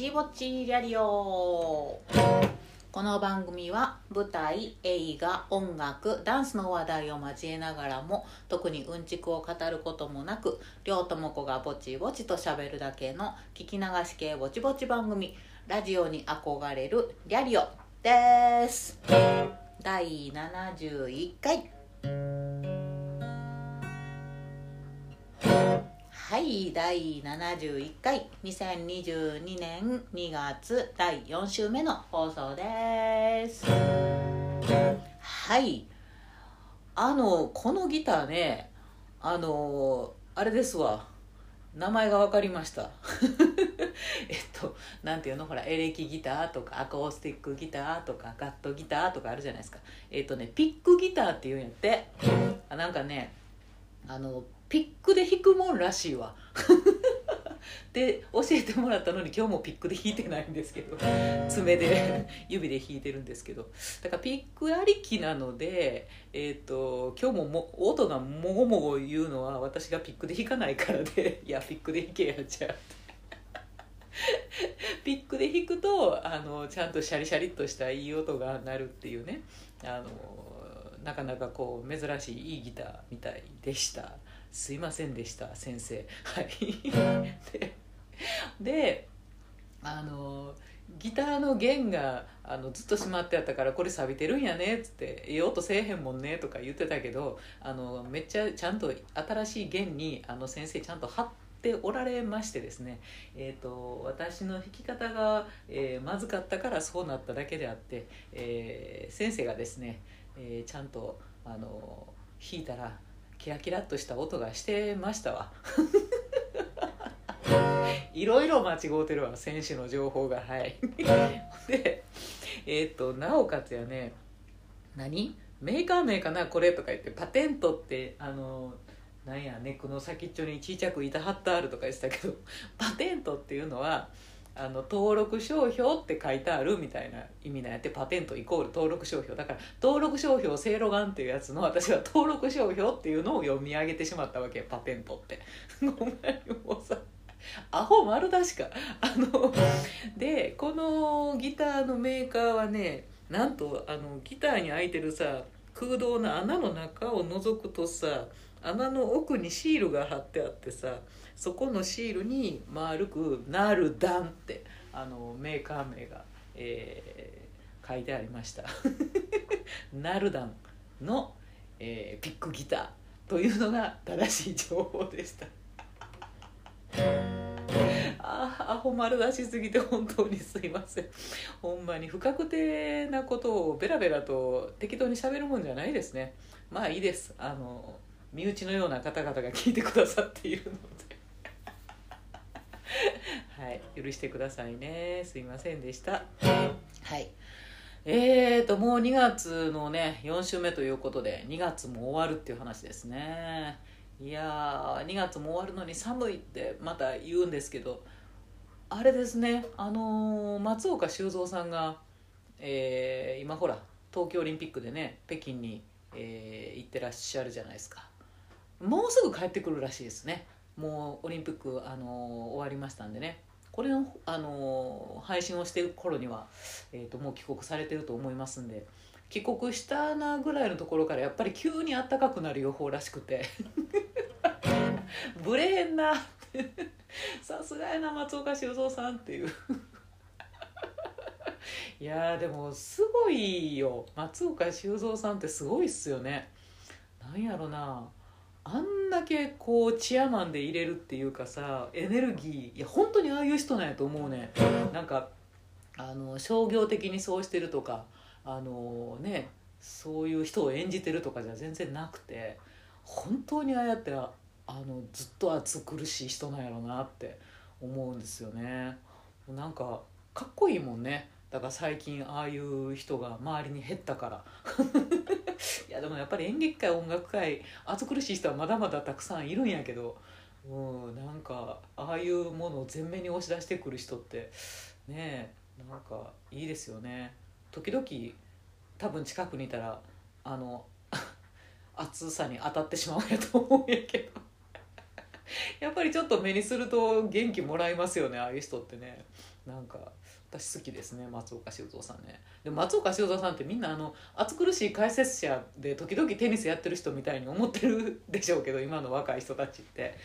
ちぼちリャリオ。この番組は舞台映画音楽ダンスの話題を交えながらも特にうんちくを語ることもなく両友子がぼちぼちとしゃべるだけの聞き流し系ぼちぼち番組ラジオに憧れるリャリオです。第71回。はい第71回2022年2月第4週目の放送です。はい。あのこのギターねあのあれですわ。名前が分かりました。えっとなんていうの？ほらエレキギターとかアコースティックギターとかガットギターとかあるじゃないですか。えっとねピックギターっていうんやって。あなんかねあのピックで弾くもんらしいわ。で教えてもらったのに今日もピックで弾いてないんですけど。爪で指で弾いてるんですけど。だからピックありきなので、えーと、今日もも音がもごもご言うのは私がピックで弾かないからで。いやピックで弾けやじゃあ ピックで弾くとあのちゃんとシャリシャリっとしたいい音が鳴るっていうね。あのなかなかこう珍しいいいギターみたいでした。すいませんでした先生。はい。でであのギターの弦があのずっとしまってあったからこれ錆びてるんやねっつって「ええ音せえへんもんね」とか言ってたけどあのめっちゃちゃんと新しい弦にあの先生ちゃんと貼っておられましてですね、えーと、私の弾き方が、えー、まずかったからそうなっただけであって、えー、先生がですね、えー、ちゃんとあの弾いたらキラキラっとした音がしてましたわ。いろいろ間違うてるわ選手の情報が。はい。でえっ、となおかつやね何？メーカー名かなこれとか言ってパテントってあのなんやネックの先っちょにちいちゃく板貼ってあるとか言ってたけど パテントっていうのはあの登録商標って書いてあるみたいな意味なんやってパテントイコール登録商標。だから登録商標せいろがんっていうやつの私は登録商標っていうのを読み上げてしまったわけ。パテントって。ごめんもさアホ丸出しか。あのでこのギターのメーカーはねなんとあのギターに開いてるさ空洞の穴の中を覗くとさ穴の奥にシールが貼ってあってさそこのシールに丸く「なるだん」ってあのメーカー名が、えー、書いてありました。ナルダンの、えー、ピックギターというのが正しい情報でした。ああアホ丸出しすぎて本当にすいません。ほんまに不確定なことをベラベラと適当にしゃべるもんじゃないですね。まあいいです。あの身内のような方々が聞いてくださっているので。はい許してくださいね。すいませんでした。はい。えーともう2月のね4週目ということで2月も終わるっていう話ですね。いやー2月も終わるのに寒いってまた言うんですけどあれですねあのー、松岡修造さんが、えー、今ほら東京オリンピックでね北京に、えー、行ってらっしゃるじゃないですか。もうすぐ帰ってくるらしいですねもうオリンピック、あの終わりましたんでね。これの、あの配信をしてる頃には、えーと、もう帰国されてると思いますんで帰国したなぐらいのところからやっぱり急に暖かくなる予報らしくて。ブレへんな。さすがやな松岡修造さんっていう。いやでもすごいよ。松岡修造さんってすごいっすよね。なんやろな。あんだけこうチアマンで入れるっていうかさエネルギーいや本当にああいう人なんやと思うね。なんかあの商業的にそうしてるとかあのねそういう人を演じてるとかじゃ全然なくて本当にああやってあのずっと暑苦しい人なんやろうなって思うんですよね。なんかかっこいいもんね。だから最近ああいう人が周りに減ったから。いやでもやっぱり演劇界音楽界暑苦しい人はまだまだたくさんいるんやけど。うんなんかああいうものを前面に押し出してくる人ってねえなんかいいですよね。時々多分近くにいたらあの 暑さに当たってしまうんやと思うんやけど。やっぱりちょっと目にすると元気もらいますよねああいう人ってね。なんか私好きですね松岡修造さんね。で松岡修造さんってみんなあの暑苦しい解説者で時々テニスやってる人みたいに思ってるでしょうけど今の若い人たちって。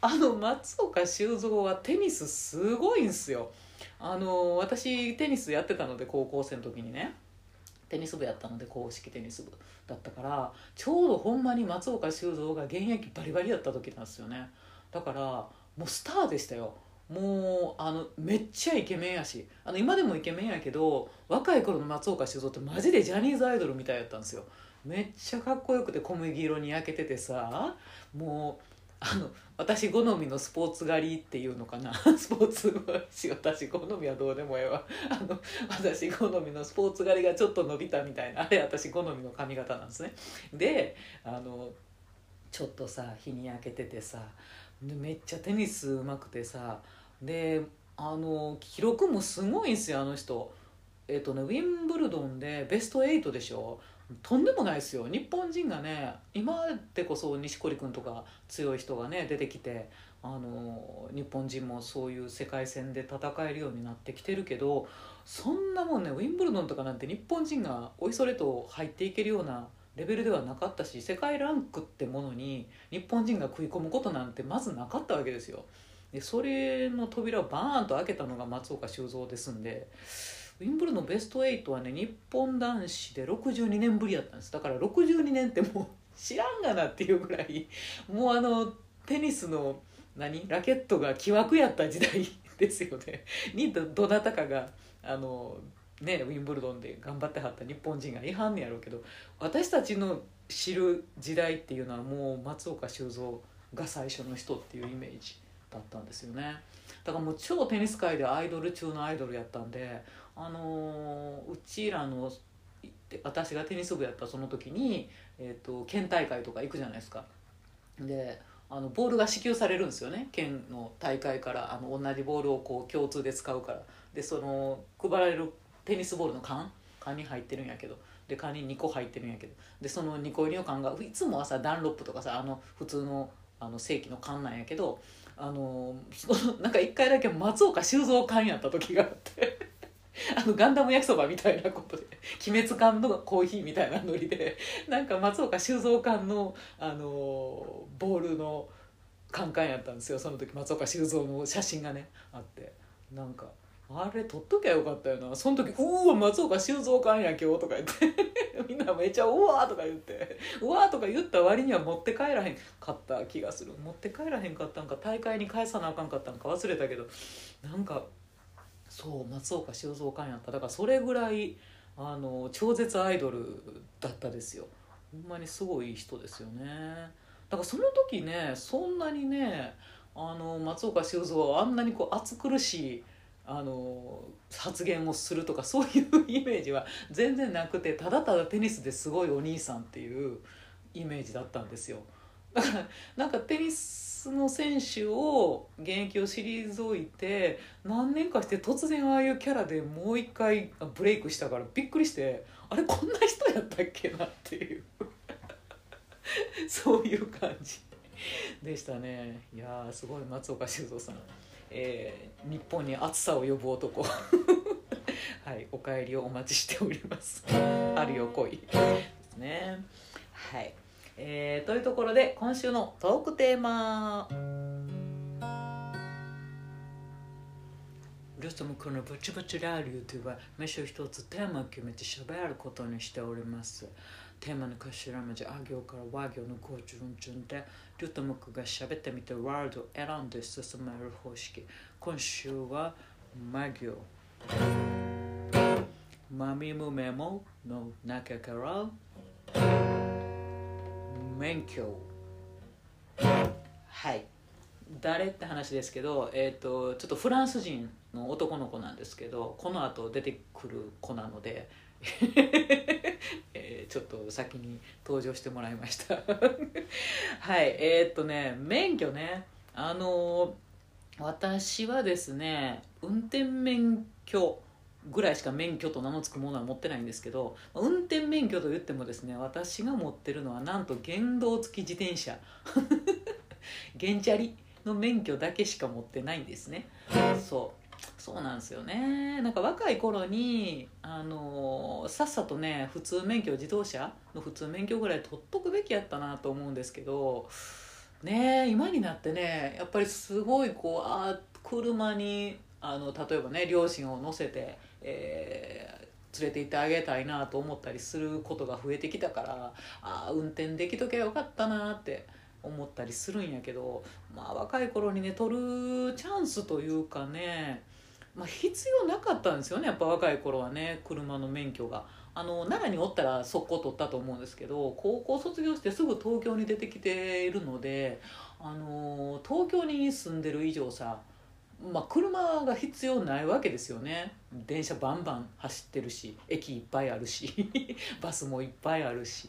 あの松岡修造はテニスすごいんすよ。あの私テニスやってたので高校生の時にね。テニス部やったので公式テニス部だったからちょうどほんまに松岡修造が現役バリバリやった時なんですよね。だからもうスターでしたよ。もうあのめっちゃイケメンやし。あの今でもイケメンやけど若い頃の松岡修造ってマジでジャニーズアイドルみたいやったんですよ。めっちゃかっこよくて小麦色に焼けててさもうあの私好みのスポーツ狩りっていうのかな。スポーツ私好みはどうでもええわ。あの私好みのスポーツ狩りがちょっと伸びたみたいな。あれ私好みの髪型なんですね。であのちょっとさ日に焼けててさめっちゃテニスうまくてさであの記録もすごいんですよあの人。えっ、とねウィンブルドンでベスト8でしょ。とんでもないですよ。日本人がね今でこそ錦織君とか強い人がね出てきてあの日本人もそういう世界戦で戦えるようになってきてるけどそんなもんねウィンブルドンとかなんて日本人がおいそれと入っていけるようなレベルではなかったし世界ランクってものに日本人が食い込むことなんてまずなかったわけですよ。でそれの扉をバーンと開けたのが松岡修造ですんでウィンブルのベスト8はね日本男子で62年ぶりやったんです。だから62年ってもう 知らんがなっていうぐらいもうあのテニスの何？ラケットが木枠やった時代 ですよね。にどなたかがあのねウィンブルドンで頑張ってはった日本人が違反ねやろうけど私たちの知る時代っていうのはもう松岡修造が最初の人っていうイメージ。だったんですよね。だからもう超テニス界でアイドル中のアイドルやったんであのー、うちらの私がテニス部やったその時に、えーと、県大会とか行くじゃないですか。であのボールが支給されるんですよね。県の大会からあの同じボールをこう共通で使うから。でその配られるテニスボールの缶缶に入ってるんやけど。で缶に2個入ってるんやけど。でその2個入りの缶がいつもはさダンロップとかさあの普通のあの正規の缶なんやけどあのなんか一回だけ松岡修造館やった時があって あのガンダム焼きそばみたいなことで鬼滅館のコーヒーみたいなノリでなんか松岡修造館の、あのボールのカンカンやったんですよ。その時松岡修造の写真がねあってなんかあれ撮っときゃよかったよな。その時「うわ松岡修造館や今日」とか言って。みんなめちゃ「うわ」とか言って「うわ」とか言った割には持って帰らへんかった気がする。持って帰らへんかったんか大会に返さなあかんかったんか忘れたけど。なんかそう松岡修造館やった。だからそれぐらいあの超絶アイドルだったですよ。ほんまにすごい人ですよね。だからその時ねそんなにねあの松岡修造はあんなにこう暑苦しいあの発言をするとかそういうイメージは全然なくてただただテニスですごいお兄さんっていうイメージだったんですよ。だからなんかテニスの選手を現役を退いて何年かして突然ああいうキャラでもう一回ブレイクしたからびっくりしてあれこんな人やったっけなっていう。そういう感じでしたね。いやすごい松岡修造さん、えー、日本に暑さを呼ぶ男。はいお帰りをお待ちしております。春よ来い。ですね。はい。えー、というところで今週のトークテーマ。ルスムクのブチブチラリューでは毎週一つテーマを決めて喋ることにしておりますテーマの頭文字あ行から和行の語順順でリュートムクが喋ってみてワールドを選んで進める方式。今週は魔行。マミムメモの中から免許。はい。誰って話ですけど、えーと、ちょっとフランス人の男の子なんですけどこの後出てくる子なので、ちょっと先に登場してもらいました。はいえー、っとね免許ね。あのー、私はですね運転免許ぐらいしか免許と名の付くものは持ってないんですけど運転免許と言ってもですね私が持ってるのはなんと原動付き自転車。原チャリの免許だけしか持ってないんですね。そう。そうなんですよね。なんか若い頃にあのさっさとね普通免許自動車の普通免許ぐらい取っとくべきやったなと思うんですけどね今になってねやっぱりすごいこうあ車にあの例えばね両親を乗せて、えー、連れて行ってあげたいなと思ったりすることが増えてきたからあ運転できとけばよかったなって思ったりするんやけどまあ若い頃にね取るチャンスというかね、まあ、必要なかったんですよね。やっぱ若い頃はね車の免許が。あの奈良におったら速攻取ったと思うんですけど高校卒業してすぐ東京に出てきているのであの東京に住んでる以上さまあ、車が必要ないわけですよね。電車バンバン走ってるし駅いっぱいあるし バスもいっぱいあるし。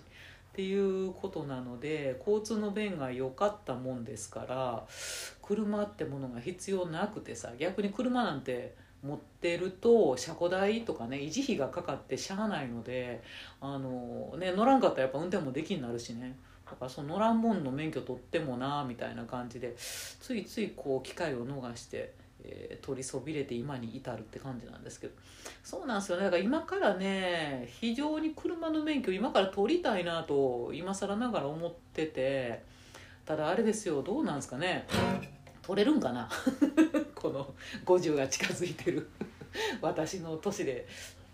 っていうことなので交通の便が良かったもんですから車ってものが必要なくてさ逆に車なんて持ってると車庫代とかね維持費がかかってしゃあないのであの、ね、乗らんかったらやっぱ運転もできになるしね。だからその乗らんもんの免許取ってもなみたいな感じでついついこう機会を逃してえー、取りそびれて今に至るって感じなんですけど。そうなんですよね。だから今からね非常に車の免許今から取りたいなと今更ながら思っててただあれですよどうなんですかね。取れるんかな？この50が近づいてる。私の年で。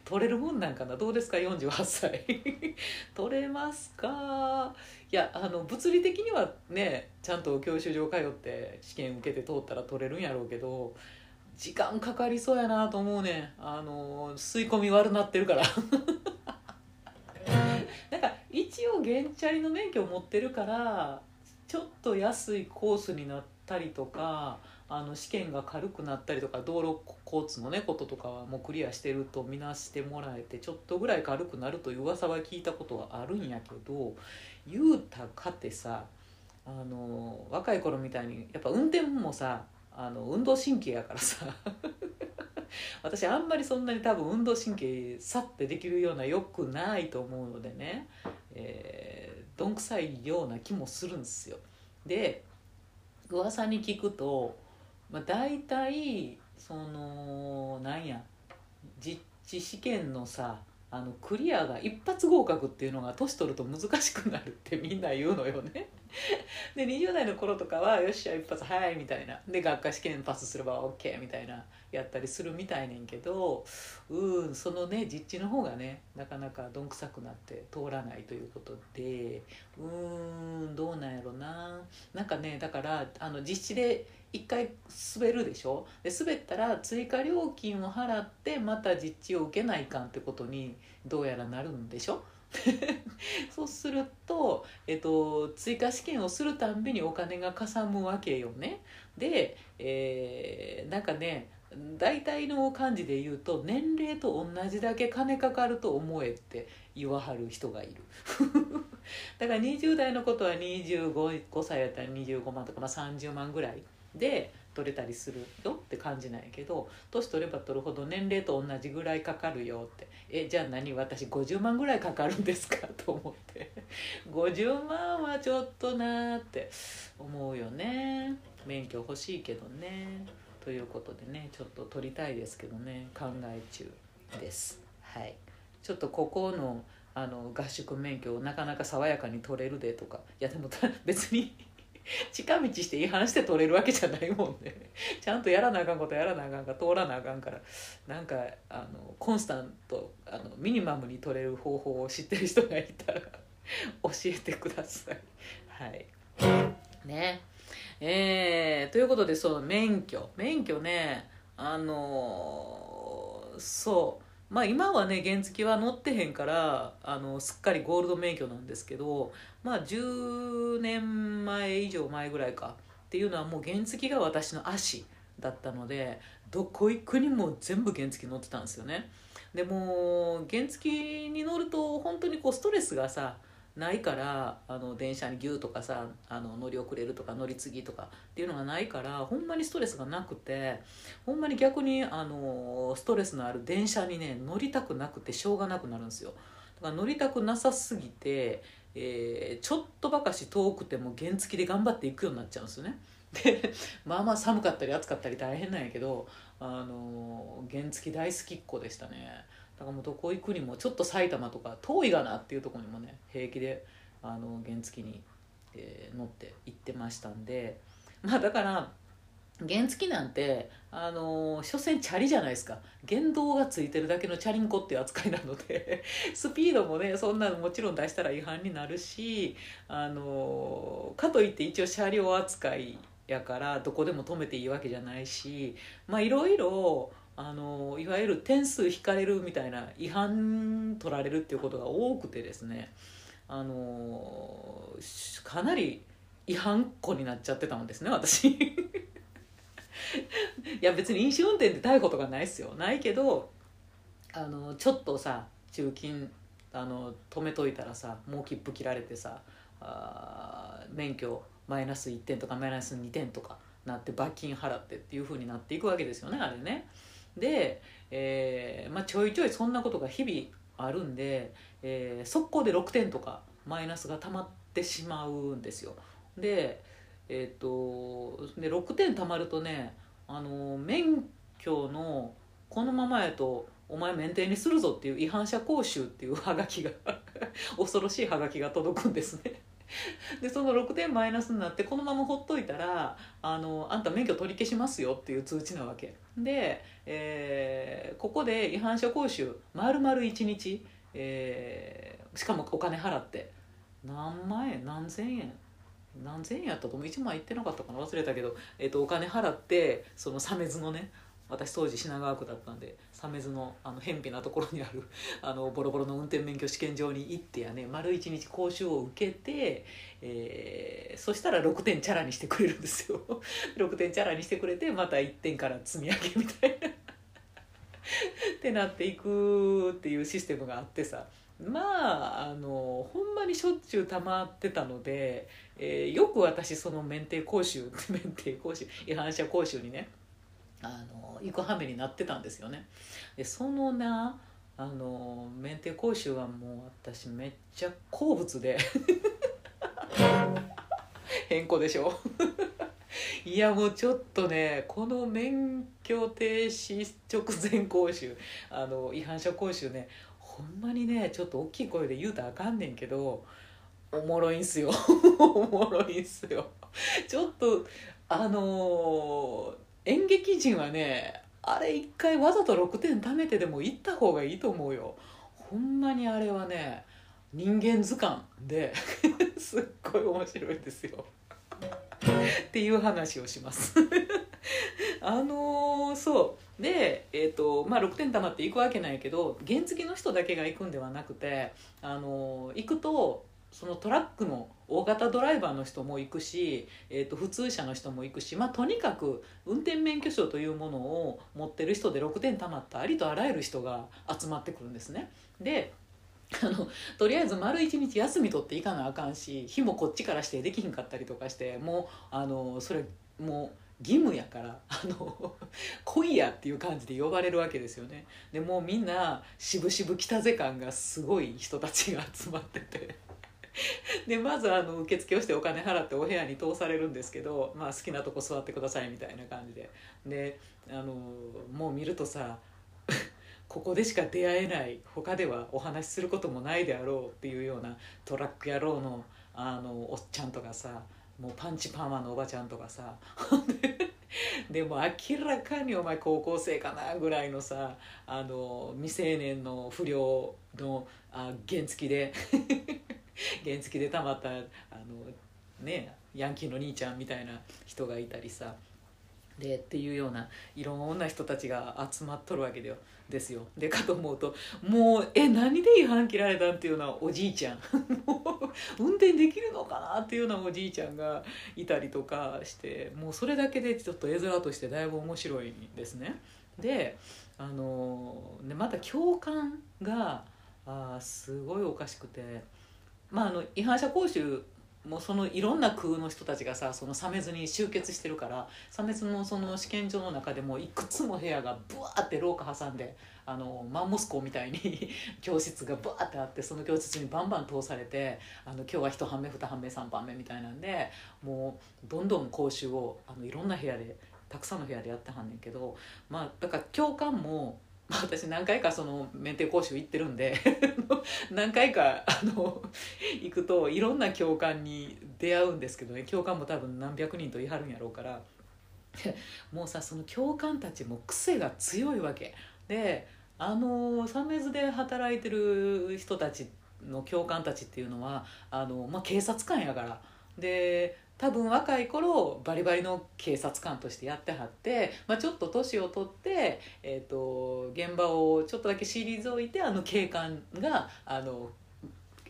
取れるもんなんかな？どうですか？48歳。取れますか？いやあの物理的にはねちゃんと教習所通って試験受けて通ったら取れるんやろうけど時間かかりそうやなと思うねあの吸い込み悪なってるから。なんか一応原チャリの免許を持ってるからちょっと安いコースになったりとかあの試験が軽くなったりとか道路交通のねこととかはもうクリアしてると見なしてもらえてちょっとぐらい軽くなるという噂は聞いたことはあるんやけど言うたかてさあの若い頃みたいにやっぱ運転もさあの運動神経やからさ 私あんまりそんなに多分運動神経さってできるようなよくないと思うのでね、えー、どんくさいような気もするんですよ。で噂に聞くとまあ、大体そのなんや実地試験のさあのクリアが一発合格っていうのが年取ると難しくなるってみんな言うのよね。で20代の頃とかはよっしゃ一発早いみたいな。で学科試験パスすれば OK みたいなやったりするみたいねんけどうんそのね実地の方がねなかなかどんくさくなって通らないということでうんどうなんやろな。なんかねだからあの実地で1回滑るでしょ？で滑ったら追加料金を払ってまた実地を受けないかんってことにどうやらなるんでしょ？そうすると、えっと、追加試験をするたんびにお金がかさむわけよね。で、えー、なんかね大体の感じで言うと年齢と同じだけ金かかると思えって言わはる人がいる。だから20代のことは25歳やったら25万とか、まあ、30万ぐらい。で取れたりするよって感じなんやけど年取れば取るほど年齢と同じぐらいかかるよって。えじゃあ何？私50万ぐらいかかるんですか？と思って。50万はちょっとなーって。思うよね。免許欲しいけどね。ということでねちょっと取りたいですけどね。考え中です。はい。ちょっとここのあの合宿免許をなかなか爽やかに取れるでとか。いやでも別に 近道して違反して取れるわけじゃないもんね。ちゃんとやらなあかんことやらなあかんか通らなあかんからなんかあのコンスタントあのミニマムに取れる方法を知ってる人がいたら 教えてください。はい。ね。えー、ということでその免許。免許ねあのー、そう。まあ今はね原付は乗ってへんからあのすっかりゴールド免許なんですけどまあ10年前以上前ぐらいか。っていうのはもう原付が私の足だったのでどこ行くにも全部原付乗ってたんですよね。でも原付に乗ると本当にこうストレスがさないからあの電車にギューとかさあの乗り遅れるとか乗り継ぎとかっていうのがないからほんまにストレスがなくてほんまに逆にあのストレスのある電車にね乗りたくなくてしょうがなくなるんですよ。だから乗りたくなさすぎて、えー、ちょっとばかし遠くても原付で頑張っていくようになっちゃうんですよね。でまあまあ寒かったり暑かったり大変なんやけどあの原付大好きっ子でしたね。だからもうどこ行くにもちょっと埼玉とか遠いがなっていうとこにもね平気であの原付に、えー乗って行ってましたんでまあだから原付なんてあの所詮チャリじゃないですか。原動がついてるだけのチャリンコっていう扱いなので スピードもねそんなのもちろん出したら違反になるしあのかといって一応車両扱いやからどこでも止めていいわけじゃないしまあいろいろあのいわゆる点数引かれるみたいな違反取られるっていうことが多くてですね。あのかなり違反っ子になっちゃってたんですね私。いや別に飲酒運転で逮捕とかないっすよ。ないけどあのちょっとさ中金あの止めといたらさもう切符切られてさあ免許マイナス1点とかマイナス2点とかなって罰金払ってっていう風になっていくわけですよねあれね。で、えーまあ、ちょいちょいそんなことが日々あるんで、えー速攻で6点とかマイナスが溜まってしまうんですよ。で,、えー、とで6点溜まるとねあの免許のこのままやとお前免停にするぞっていう違反者講習っていうハガキが 恐ろしいハガキが届くんですね。でその6点マイナスになってこのままほっといたらあのあんた免許取り消しますよっていう通知なわけ。で、えーここで違反者講習丸々1日、えーしかもお金払って何万円何千円何千円やったと思う。1万いってなかったかな忘れたけど、えー、とお金払ってその鮫洲のね私当時品川区だったんで鮫洲のあの偏僻なところにある あのボロボロの運転免許試験場に行ってやね丸一日講習を受けて、えーそしたら6点チャラにしてくれるんですよ。6点チャラにしてくれてまた1点から積み上げみたいな。ってなっていくっていうシステムがあってさ。まああのほんまにしょっちゅう溜まってたので、えーよく私その免停講習免停講習違反者講習にねあの行く羽目になってたんですよね。でそのなあの免停講習はもう私めっちゃ好物で。変更でしょ。いやもうちょっとねこの免許停止直前講習あの違反者講習ねほんまにねちょっと大きい声で言うたらあかんねんけどおもろいんすよ。おもろいんすよ。ちょっとあのー演劇人はねあれ一回わざと6点貯めてでも行った方がいいと思うよ。ほんまにあれはね人間図鑑で すっごい面白いですよ。っていう話をします。あのーそう。で、えーとまあ、6点貯まって行くわけないけど原付の人だけが行くんではなくて、あのー行くとそのトラックの大型ドライバーの人も行くし、えー、と普通車の人も行くし、まあ、とにかく運転免許証というものを持ってる人で6点貯まったありとあらゆる人が集まってくるんですね。であのとりあえず丸一日休み取っていかなあかんし日もこっちからしてできひんかったりとかしてもうあのそれもう義務やからあの 来いやっていう感じで呼ばれるわけですよねでもうみんな渋々来たぜ感がすごい人たちが集まってて でまずあの受付をしてお金払ってお部屋に通されるんですけど、まあ、好きなとこ座ってくださいみたいな感じで。であのもう見るとさ ここでしか出会えない他ではお話しすることもないであろうっていうようなトラック野郎のあのおっちゃんとかさもうパンチパーマのおばちゃんとかさ。でも明らかにお前高校生かなぐらいのさあの未成年の不良のあ原付で原付でたまったあのねヤンキーの兄ちゃんみたいな人がいたりさでっていうようないろんな人たちが集まっとるわけだよですよでかと思うともうえ何で違反切られたんっていうのはおじいちゃん もう運転できるのかなっていうようなおじいちゃんがいたりとかしてもうそれだけでちょっと絵面としてだいぶ面白いんですね。であのでまた共感があすごいおかしくて、まあ、あの違反者講習もうそのいろんな空の人たちがさその鮫洲に集結してるから鮫洲のその試験場の中でもいくつも部屋がブワーって廊下挟んであのマンモス校みたいに 教室がブワーってあってその教室にバンバン通されてあの今日は1半目2半目3半目みたいなんでもうどんどん講習をあのいろんな部屋でたくさんの部屋でやってはんねんけどまあだから教官もまあ、私何回かその免停講習行ってるんで 何回かあの行くといろんな教官に出会うんですけどね教官も多分何百人と言いはるんやろうから もうさその教官たちも癖が強いわけ。であのサメズで働いてる人たちの教官たちっていうのはあの、まあ、警察官やから。で多分若い頃バリバリの警察官としてやってはって、まあ、ちょっと年を取って、えーと、現場をちょっとだけ退いてあの警官があの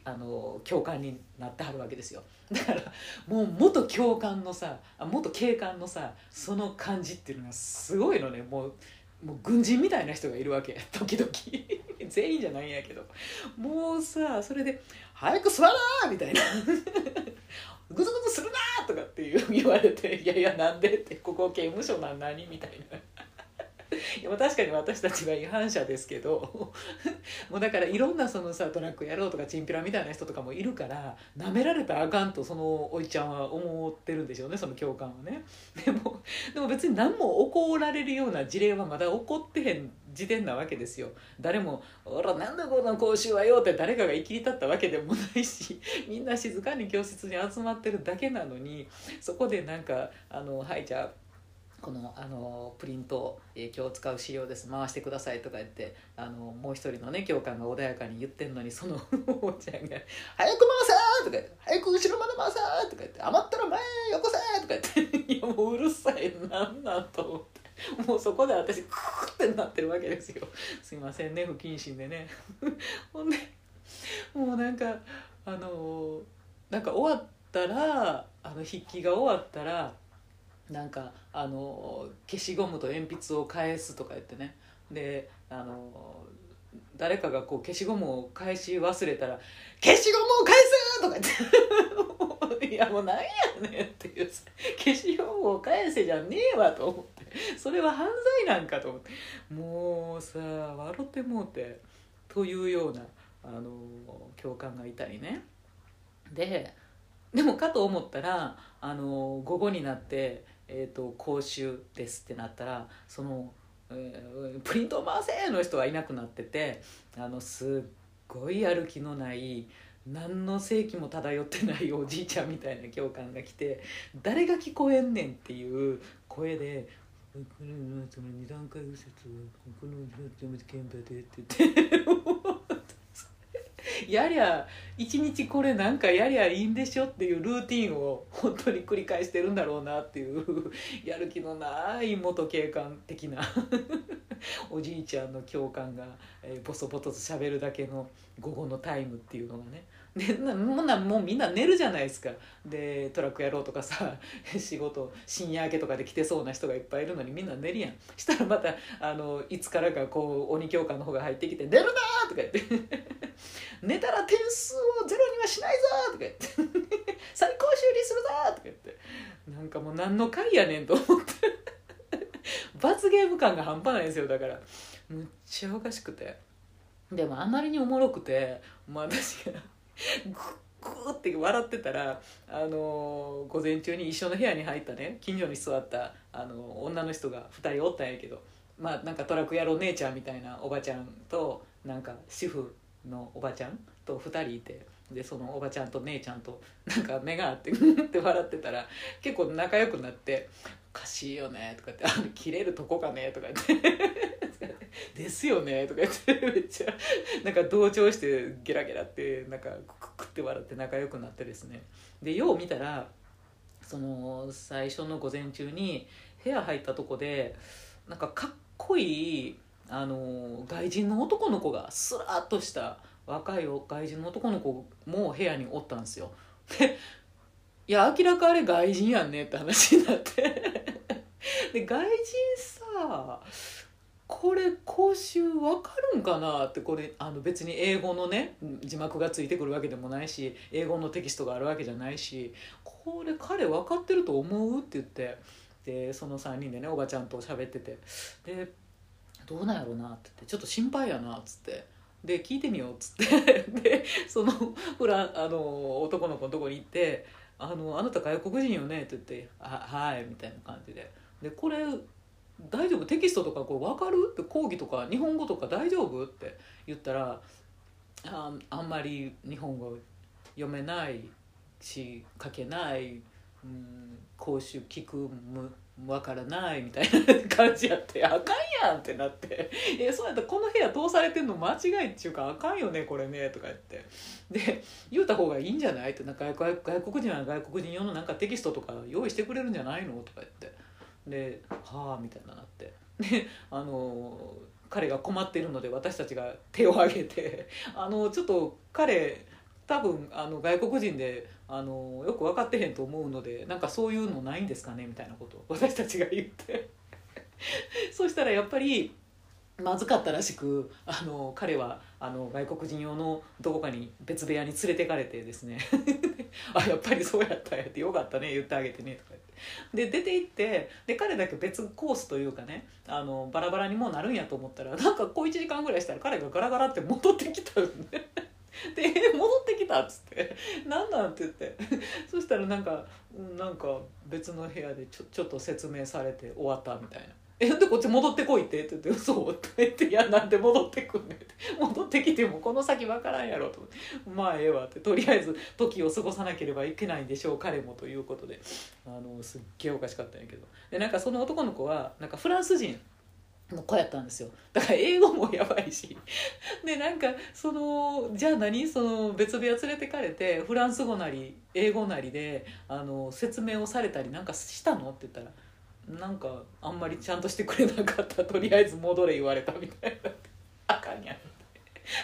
あの教官になってはるわけですよだからもう元教官のさ元警官のさその感じっていうのがすごいのねもうもう軍人みたいな人がいるわけ 時々 全員じゃないんやけどもうさそれで「早く座ら!」みたいな!」かって言われて「いやいやなんで?」って「ここ刑務所なん何?」みたいないや確かに私たちは違反者ですけど もうだからいろんなそのさトラックやろうとかチンピラみたいな人とかもいるからなめられたらあかんとそのおいちゃんは思ってるんでしょうねその教官はね。でもでも別に何も怒られるような事例はまだ起こってへん時点なわけですよ。誰も「ほらなんだこの講習はよ」って誰かが生きり立ったわけでもないし みんな静かに教室に集まってるだけなのにそこでなんか「あのはいじゃあこのあのプリント、えー、今日使う資料です回してくださいとか言ってあのもう一人のね教官が穏やかに言ってんのにそのおちゃんが「早く回せ!」とか言って「早く後ろまで回せ!」とか言って「余ったら前よこせ!」とか言っていやもううるさいなんなんと思って。もうそこで私クーってなってるわけですよすいませんね不謹慎でね ほんでもうなんかあのなんか終わったらあの筆記が終わったらなんかあの消しゴムと鉛筆を返すとか言ってね。であの誰かがこう消しゴムを返し忘れたら「消しゴムを返す!」とか言って「いやもうなんやねん」っていう消しゴムを返せじゃねえわと思って。それは犯罪なんかと思って。もうさ笑ってもうて。というようなあの教官がいたりね。ででもかと思ったらあの午後になってえーと、講習ですってなったらその、えー、プリントを回せの人はいなくなっててあのすっごいやる気のない何の正規も漂ってないおじいちゃんみたいな教官が来て誰が聞こえんねんっていう声で「この二段階右折この現場で」って言って やりゃ一日これなんかやりゃいいんでしょっていうルーティンを本当に繰り返してるんだろうなっていう やる気のない元警官的な おじいちゃんの教官が、え、ボソボソと喋るだけの午後のタイムっていうのがね でもなもうみんな寝るじゃないですか。でトラックやろうとかさ 仕事深夜明けとかで来てそうな人がいっぱいいるのにみんな寝るやん。したらまたあのいつからかこう鬼教官の方が入ってきて「寝るな!」とか言って「寝たら点数をゼロにはしないぞ!」とか言って「最高修理するぞ!」とか言って。なんかもう何の回やねんと思って。罰ゲーム感が半端ないですよだから。むっちゃおかしくて。でもあまりにおもろくて、まあ、私がグーって笑ってたら、あのー、午前中に一緒の部屋に入ったね近所に座った、あのー、女の人が2人おったんやけどまあなんかトラック野郎姉ちゃんみたいなおばちゃんとなんか主婦のおばちゃんと2人いてでそのおばちゃんと姉ちゃんとなんか目があってグって笑ってたら結構仲良くなって「おかしいよね」とかって「あの切れるとこかね」とかって「ですよね」とか言ってめっちゃなんか同調してゲラゲラってなんかククって笑って仲良くなってですねでよう見たらその最初の午前中に部屋入ったとこでなんかかっこいいあの外人の男の子がスラッとした若い外人の男の子も部屋におったんですよでいや明らかあれ外人やんねって話になってで外人さこれ講習わかるんかなってこれあの別に英語のね字幕がついてくるわけでもないし英語のテキストがあるわけじゃないしこれ彼分かってると思う？って言ってでその3人でねおばちゃんと喋っててでどうなんやろうなって言ってちょっと心配やなっつってで聞いてみようっつって でそのほらあの男の子のとこに行って「あのあなた外国人よね」って言って「あはい」みたいな感じで。でこれ大丈夫？テキストとかこれ分かる？って講義とか日本語とか大丈夫？って言ったらああんまり日本語読めないし書けない。うん講習聞くむわからないみたいな感じやってあかんやん！ってなって「えそうやったらこの部屋通されてんの？間違いっちゅうかあかんよねこれね」とか言って。で言うた方がいいんじゃない？ってなんか外国人は外国人用のなんかテキストとか用意してくれるんじゃないの？とか言って。で「はあ」みたいななって。であの彼が困っているので私たちが手を挙げて あのちょっと彼多分あの外国人であのよく分かってへんと思うのでなんかそういうのないんですかねみたいなことを私たちが言って。そしたらやっぱりまずかったらしくあの彼はあの外国人用のどこかに別部屋に連れてかれてですね あやっぱりそうやったんやってよかったね言ってあげてねとか言ってで出て行ってで彼だけ別コースというかねあのバラバラにもうなるんやと思ったらなんか小1時間ぐらいしたら彼がガラガラって戻ってきたんでで「戻ってきた」っつって「何なん?」って言ってそしたらなんかなんか別の部屋でちょちょっと説明されて終わったみたいな。えでこっち戻ってこいって？って言って「嘘」って言って「いやなんで戻ってくんねん」って。戻ってきてもこの先分からんやろとまあええわって。とりあえず時を過ごさなければいけないんでしょう彼もということで。あのすっげえおかしかったんやけど。でなんかその男の子はなんかフランス人の子やったんですよ。だから英語もやばいし。でなんかそのじゃあ何？その別部屋連れてかれてフランス語なり英語なりであの説明をされたりなんかしたの？って言ったらなんかあんまりちゃんとしてくれなかったとりあえず戻れ言われたみたいな。あかんやん。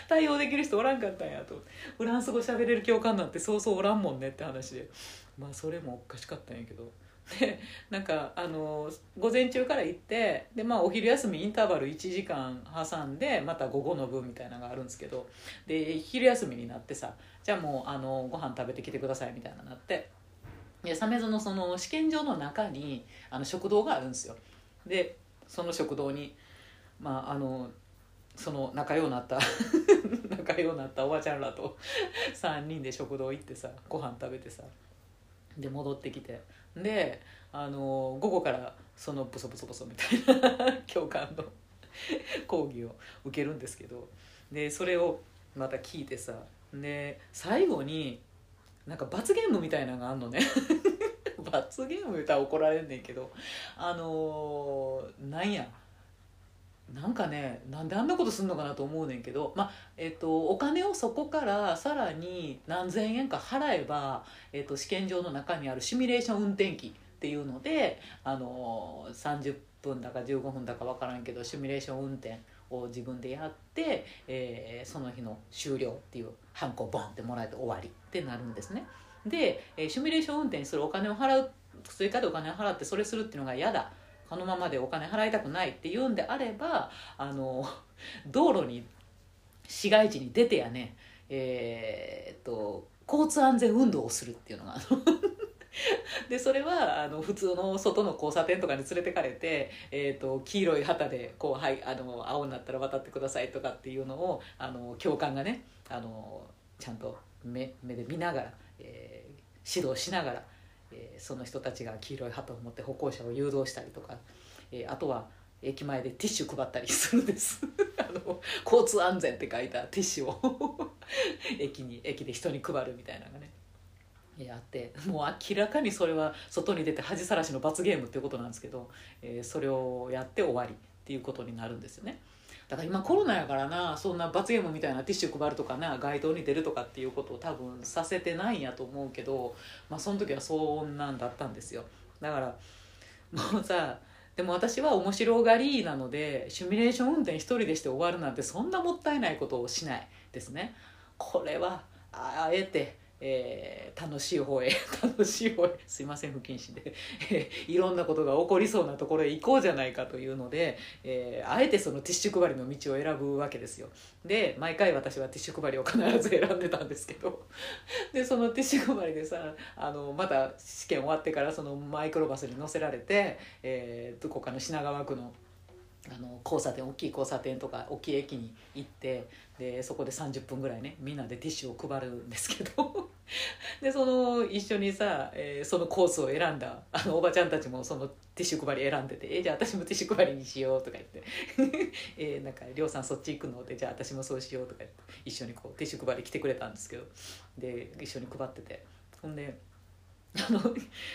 対応できる人おらんかったんやと。フランス語喋れる教官なんてそうそうおらんもんねって話で。まあそれもおかしかったんやけど。でなんかあの午前中から行ってで、まあ、お昼休みインターバル1時間挟んでまた午後の分みたいなのがあるんですけど。で昼休みになってさじゃあもうあのご飯食べてきてくださいみたいななって。で鮫洲のその試験場の中にあの食堂があるんですよ。でその食堂にまああのその仲良うなった 仲良うなったおばちゃんらと3人で食堂行ってさご飯食べてさで戻ってきて。であの午後からそのブソブソブソみたいな 教官の講義を受けるんですけど。でそれをまた聞いてさで最後になんか罰ゲームみたいなのがあんのね。罰ゲーム言ったら怒られんねんけど。あのー、なんや。なんかねなんであんなことすんのかなと思うねんけど、まあえーと、お金をそこからさらに何千円か払えば、えーと、試験場の中にあるシミュレーション運転機っていうので、あのー、30分だか15分だか分からんけどシミュレーション運転を自分でやって、えー、その日の終了っていうハンコボンってもらえて終わり。ってなるんですね。で、えー、シミュレーション運転するお金を払う追加でお金を払ってそれするっていうのが嫌だ。このままでお金払いたくないっていうんであればあの 道路に市街地に出てやね。えー、っと交通安全運動をするっていうのが。でそれはあの普通の外の交差点とかに連れてかれて、えーと、黄色い旗でこう、はい、あの青になったら渡ってくださいとかっていうのをあの教官がねあのちゃんと目目で見ながら、えー、指導しながらえー、その人たちが黄色い旗を持って歩行者を誘導したりとか、えー、あとは駅前でティッシュ配ったりするんです あの交通安全って書いたティッシュを 駅に駅で人に配るみたいなのがねやってもう明らかにそれは外に出て恥さらしの罰ゲームっていうことなんですけど、えー、それをやって終わりっていうことになるんですよね。だ今コロナやからなそんな罰ゲームみたいなティッシュ配るとかな街頭に出るとかっていうことを多分させてないんやと思うけどまあその時はそんなんだったんですよ。だからもうさでも私は面白がりなのでシミュレーション運転一人でして終わるなんてそんなもったいないことをしないですね。これはあえてえー楽しい方へ 楽しい方へ すいません不謹慎で、え いろんなことが起こりそうなところへ行こうじゃないかというので、えーあえてそのティッシュ配りの道を選ぶわけですよ。で毎回私はティッシュ配りを必ず選んでたんですけどでそのティッシュ配りでさあのまた試験終わってからそのマイクロバスに乗せられて、えーどこかの品川区のあの交差点大きい交差点とか大きい駅に行ってでそこで30分ぐらいねみんなでティッシュを配るんですけど。でその一緒にさ、えーそのコースを選んだあのおばちゃんたちもそのティッシュ配り選んでて「えじゃあ私もティッシュ配りにしよう」とか言って「えーなんかりょうさんそっち行くの?」で「じゃあ私もそうしよう」とか言って一緒にこうティッシュ配り来てくれたんですけど。で一緒に配ってて。ほんであの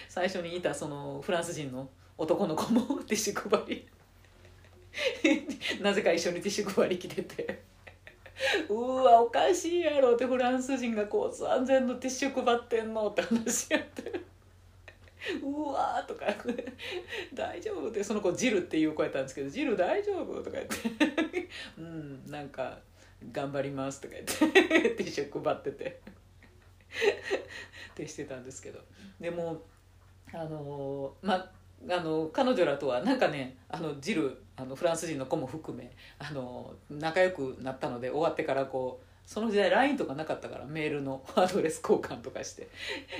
最初にいたそのフランス人の男の子も ティッシュ配り なぜか一緒にティッシュ配り来てて。うわおかしいやろってフランス人が交通安全のティッシュ配ってんのって話し合って。うわーとか。大丈夫って。その子ジルっていう子やったんですけどジル大丈夫とか言って。うんなんか頑張りますとか言って。ティッシュ配ってて。ってしてたんですけど。でもあのまああの彼女らとはなんかねあのジルあのフランス人の子も含めあの仲良くなったので終わってからこうその時代 LINE とかなかったからメールの アドレス交換とかして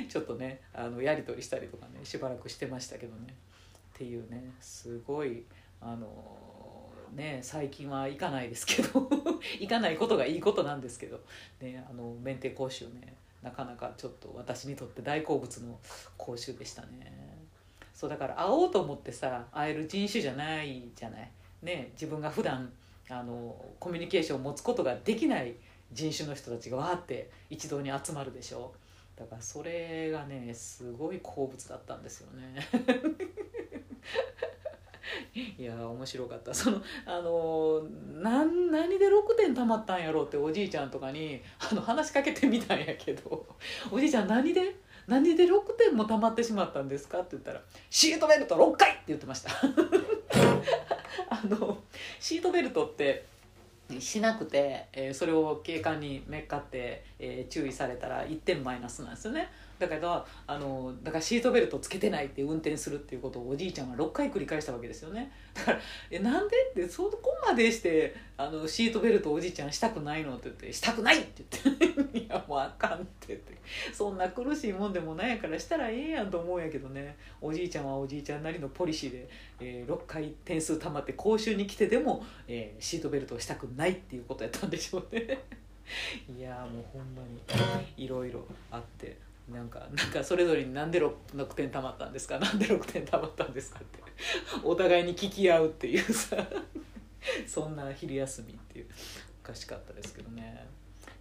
ちょっとねあのやり取りしたりとかねしばらくしてましたけどね。っていうねすごいあのね最近は行かないですけど 行かないことがいいことなんですけど、ね、あの免停講習ねなかなかちょっと私にとって大好物の講習でしたね。そうだから会おうと思ってさ会える人種じゃないじゃない。ね自分が普段あのコミュニケーションを持つことができない人種の人たちがわーって一堂に集まるでしょ。だからそれがねすごい好物だったんですよね。いや面白かった。そのあのな何で6点たまったんやろうっておじいちゃんとかにあの話しかけてみたんやけど「おじいちゃん何で何で6点もたまってしまったんですか?」って言ったら「シートベルト6回!」って言ってました あのシートベルトってしなくて、えーそれを警官にめっかって、えー注意されたら1点マイナスなんですよねだけどあのだからシートベルトつけてないって運転するっていうことをおじいちゃんは6回繰り返したわけですよね。だから「えなんで?」ってそこまでしてあのシートベルトおじいちゃんしたくないのって言って「したくない!」って言って「いやもうあかん」って言って。そんな苦しいもんでもないからしたらええやんと思うんやけどね。おじいちゃんはおじいちゃんなりのポリシーで、えー6回点数たまって講習に来てでも、えーシートベルトをしたくないっていうことやったんでしょうね。いやもうほんまにいろいろあって。なんかなんかそれぞれになんで 6, 6点たまったんですか？なんで6点たまったんですかって。お互いに聞き合うっていうさ。そんな昼休みっていうおかしかったですけどね。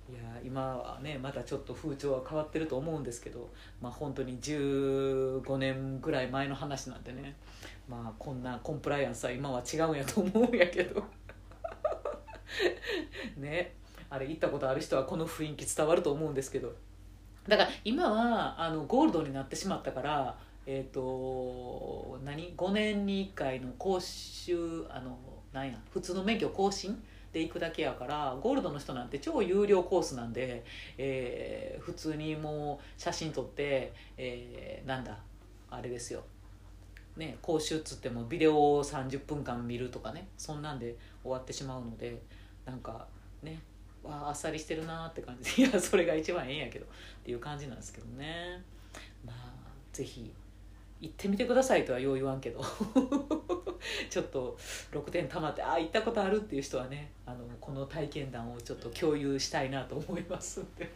いや今はねまたちょっと風潮は変わってると思うんですけどまあ本当に15年ぐらい前の話なんでね。まあこんなコンプライアンスは今は違うんやと思うんやけど。ね。あれ行ったことある人はこの雰囲気伝わると思うんですけど。だから今はあのゴールドになってしまったからえっ、と何？5年に1回の講習あのなんや？普通の免許更新で行くだけやからゴールドの人なんて超有料コースなんで、えー普通にもう写真撮って、えーなんだ？あれですよ。ね講習っつってもビデオを30分間見るとかねそんなんで終わってしまうのでなんかねわああっさりしてるなーって感じ。で いやそれが一番ええんやけど。っていう感じなんですけどね。まあぜひ行ってみてくださいとはよう言わんけど。ちょっと6点たまってああ行ったことあるっていう人はねあのこの体験談をちょっと共有したいなと思いますんで。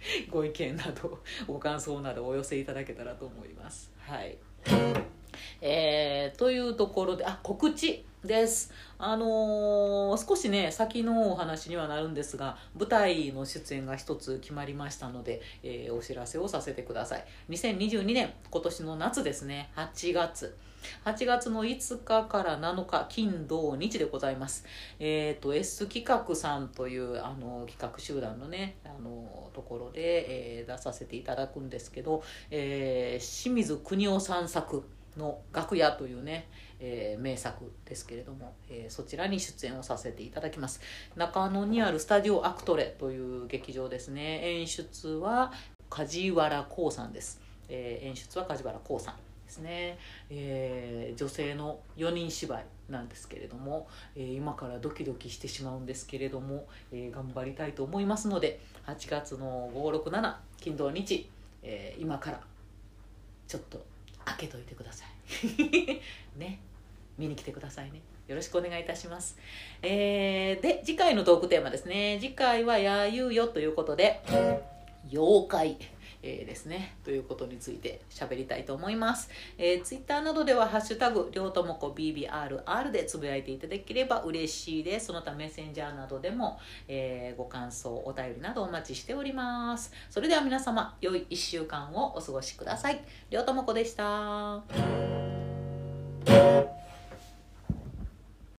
ご意見などご感想などお寄せいただけたらと思います。はい。えーというところであ告知。です。あのー少しね先のお話にはなるんですが舞台の出演が一つ決まりましたので、えーお知らせをさせてください。2022年今年の夏ですね。8月。8月の5日から7日金土日でございます。えっ、と S 企画さんというあの企画集団のねあのところで、えー出させていただくんですけど、えー清水邦夫さん作。の「楽屋」というね、えー名作ですけれども、えーそちらに出演をさせていただきます。中野にあるスタジオアクトレという劇場ですね。演出は梶原光さんです、えー演出は梶原光さんですね、えー女性の4人芝居なんですけれども、えー今からドキドキしてしまうんですけれども、えー頑張りたいと思いますので8月の567金土日、えー今からちょっと開けといてください。ね。見に来てくださいね。よろしくお願いいたします、えーで次回のトークテーマですね。次回は「やゆうよ」ということで妖怪。えーですねということについて喋りたいと思います、えー、ツイッターなどでは「ハッシュタグりょうともこ BBRR」でつぶやいていただければ嬉しいです。その他メッセンジャーなどでも、えーご感想お便りなどお待ちしております。それでは皆様良い1週間をお過ごしください。りょうともこでした。